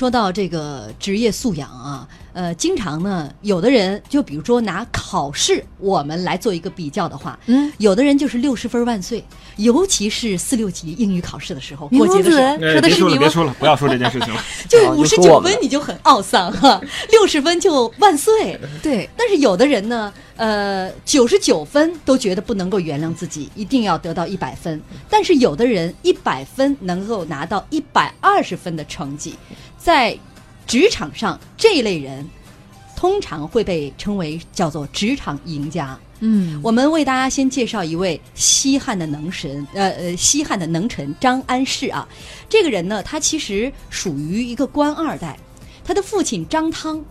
说到这个职业素养啊，呃，经常呢，有的人就比如说拿考试我们来做一个比较的话，嗯，有的人就是六十分万岁，尤其是四六级英语考试的时候，明公子过节的时候。哎别说的是你吗？别说了，不要说这件事情了。就啊五十九分你就很懊丧哈，六十分就万岁。对，但是有的人呢，呃，九十九分都觉得不能够原谅自己，一定要得到一百分。但是有的人一百分能够拿到一百二十分的成绩，在职场上这一类人，通常会被称为叫做职场赢家。嗯，我们为大家先介绍一位西汉的能神，呃呃，西汉的能臣张安世啊。这个人呢，他其实属于一个官二代，他的父亲张汤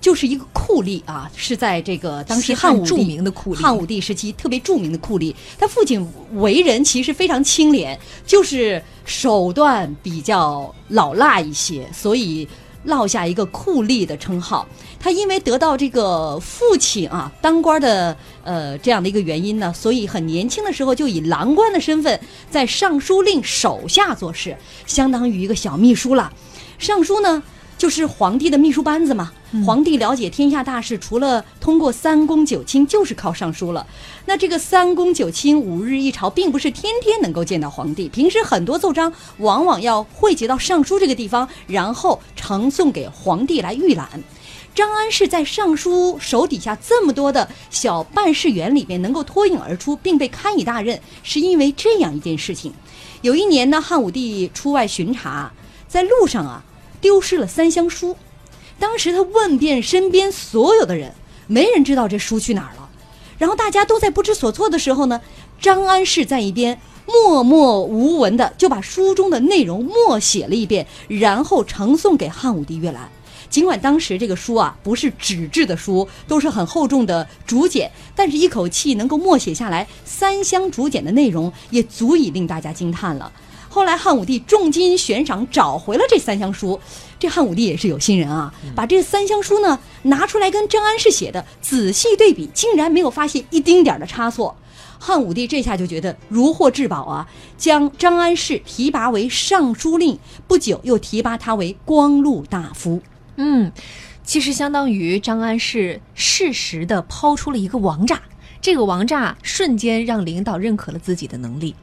就是一个酷吏啊，是在这个当时汉武著名的酷吏汉武帝时期特别著名的酷吏。他父亲为人其实非常清廉，就是手段比较老辣一些，所以落下一个酷吏的称号。他因为得到这个父亲啊当官的呃这样的一个原因呢，所以很年轻的时候就以郎官的身份在尚书令手下做事，相当于一个小秘书了。尚书呢，就是皇帝的秘书班子嘛。皇帝了解天下大事，除了通过三公九卿，就是靠尚书了。那这个三公九卿五日一朝，并不是天天能够见到皇帝，平时很多奏章往往要汇集到尚书这个地方，然后呈送给皇帝来预览。张安世在尚书手底下这么多的小办事员里面能够脱颖而出，并被堪以大任，是因为这样一件事情。有一年呢，汉武帝出外巡查，在路上啊丢失了三箱书。当时他问遍身边所有的人，没人知道这书去哪儿了。然后大家都在不知所措的时候呢，张安世在一边默默无闻的就把书中的内容默写了一遍，然后呈送给汉武帝阅览。尽管当时这个书啊不是纸质的书，都是很厚重的竹简，但是一口气能够默写下来三箱竹简的内容，也足以令大家惊叹了。后来汉武帝重金悬赏找回了这三箱书，这汉武帝也是有心人啊，把这三箱书呢拿出来跟张安世写的仔细对比，竟然没有发现一丁点儿的差错。汉武帝这下就觉得如获至宝啊，将张安世提拔为尚书令，不久又提拔他为光禄大夫。嗯，其实相当于张安世适时的抛出了一个王炸，这个王炸瞬间让领导认可了自己的能力。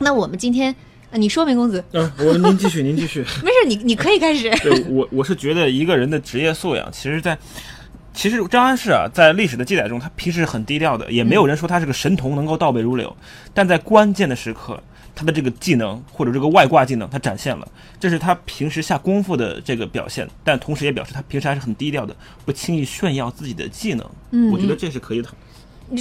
那我们今天，呃你说梅公子，嗯，我您继续，您继续。没事，你你可以开始。对我，我是觉得一个人的职业素养，其实在，其实张安世啊，在历史的记载中，他平时很低调的，也没有人说他是个神童，能够倒背如流。但在关键的时刻，他的这个技能或者这个外挂技能，他展现了，这是他平时下功夫的这个表现。但同时也表示他平时还是很低调的，不轻易炫耀自己的技能。嗯我觉得这是可以的。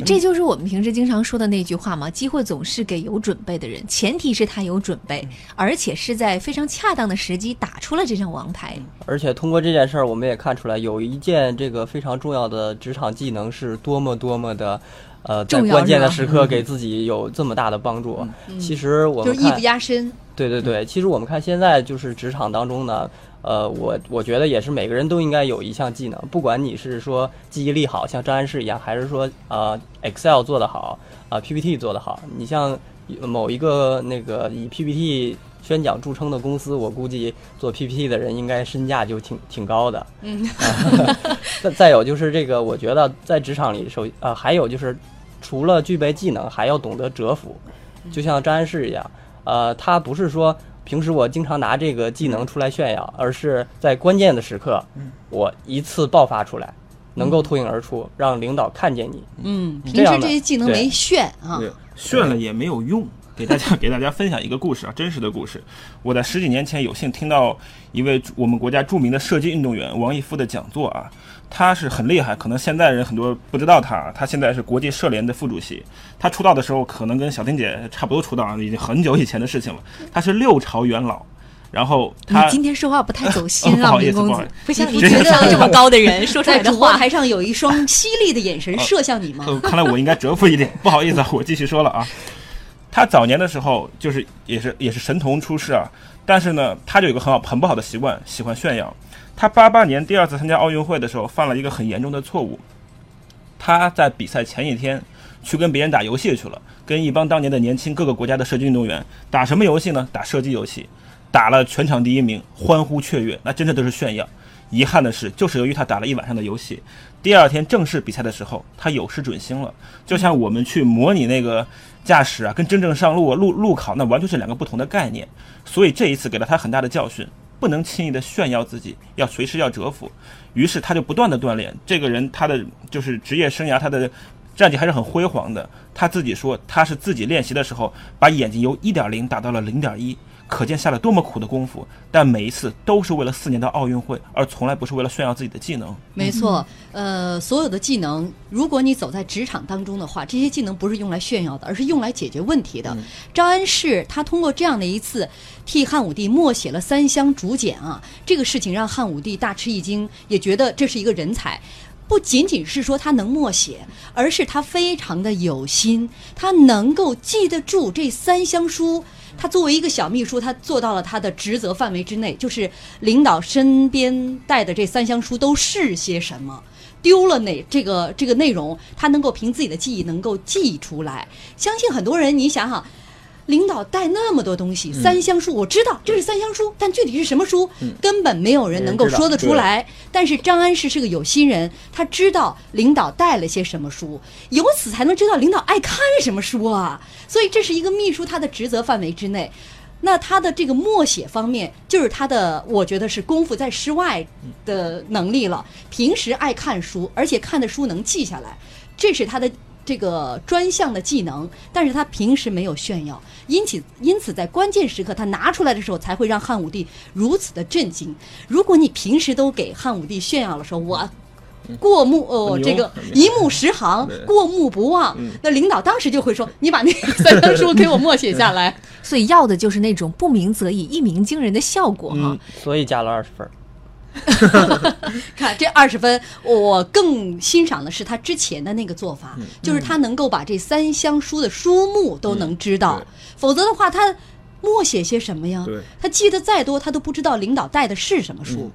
这就是我们平时经常说的那句话嘛，机会总是给有准备的人，前提是他有准备，而且是在非常恰当的时机打出了这张王牌。而且通过这件事儿，我们也看出来，有一件这个非常重要的职场技能是多么多么的，呃，在关键的时刻给自己有这么大的帮助。其实我们就是艺不，压身，对对对，其实我们看现在就是职场当中呢，呃，我我觉得也是每个人都应该有一项技能，不管你是说记忆力好，像张安世一样，还是说呃 Excel 做得好，啊、PPT 做得好，你像某一个那个以 PPT 宣讲著称的公司，我估计做 PPT 的人应该身价就挺挺高的。嗯，再再有就是这个，我觉得在职场里，首呃还有就是，除了具备技能，还要懂得折服。就像张安世一样，呃，他不是说平时我经常拿这个技能出来炫耀，而是在关键的时刻，我一次爆发出来，能够脱颖而出，让领导看见你。嗯，这样的平时这些技能没炫啊，对，炫了也没有用。给大家给大家分享一个故事啊，真实的故事。我在十几年前有幸听到一位我们国家著名的射击运动员王义夫的讲座啊，他是很厉害，可能现在人很多不知道他，他现在是国际射联的副主席。他出道的时候可能跟小丁姐差不多出道啊，已经很久以前的事情了。他是六朝元老，然后你他今天说话不太走心啊，哦不好意明公子不像你这智商这么 高的人说出来的话。台上有一双犀利的眼神射向你吗？呃，看来我应该折服一点，不好意思啊，我继续说了啊。他早年的时候就是也是也是神童出世啊，但是呢，他就有个很好很不好的习惯，喜欢炫耀。他八八年第二次参加奥运会的时候，犯了一个很严重的错误。他在比赛前一天去跟别人打游戏去了，跟一帮当年的年轻各个国家的射击运动员打什么游戏呢？打射击游戏。打了全场第一名，欢呼雀跃，那真的都是炫耀。遗憾的是，就是由于他打了一晚上的游戏，第二天正式比赛的时候，他有失准星了。就像我们去模拟那个驾驶啊，跟真正上路路路考，那完全是两个不同的概念。所以这一次给了他很大的教训，不能轻易的炫耀自己，要随时要折服。于是他就不断的锻炼。这个人他的就是职业生涯，他的战绩还是很辉煌的。他自己说，他是自己练习的时候，把眼睛由一点零打到了零点一。可见下了多么苦的功夫，但每一次都是为了四年的奥运会，而从来不是为了炫耀自己的技能。没错，呃，所有的技能，如果你走在职场当中的话，这些技能不是用来炫耀的，而是用来解决问题的。张安世他通过这样的一次替汉武帝默写了三箱竹简啊，这个事情让汉武帝大吃一惊，也觉得这是一个人才。不仅仅是说他能默写，而是他非常的有心，他能够记得住这三箱书。他作为一个小秘书，他做到了他的职责范围之内，就是领导身边带的这三箱书都是些什么，丢了哪这个这个内容，他能够凭自己的记忆能够记出来。相信很多人，你想想。领导带那么多东西，三箱书，我知道这是三箱书，但具体是什么书，根本没有人能够说得出来。但是张安世是个有心人，他知道领导带了些什么书，由此才能知道领导爱看什么书啊。所以这是一个秘书他的职责范围之内。那他的这个默写方面，就是他的，我觉得是功夫在诗外的能力了。平时爱看书，而且看的书能记下来，这是他的。这个专项的技能，但是他平时没有炫耀，因此因此在关键时刻他拿出来的时候，才会让汉武帝如此的震惊。如果你平时都给汉武帝炫耀了，说我过目哦，这个一目十行，过目不忘，那领导当时就会说，你把那三本书给我默写下来。所以要的就是那种不鸣则已，一鸣惊人的效果哈。所以加了二十分。看这二十分，我更欣赏的是他之前的那个做法，就是他能够把这三箱书的书目都能知道，否则的话他默写些什么呀？他记得再多，他都不知道领导带的是什么书。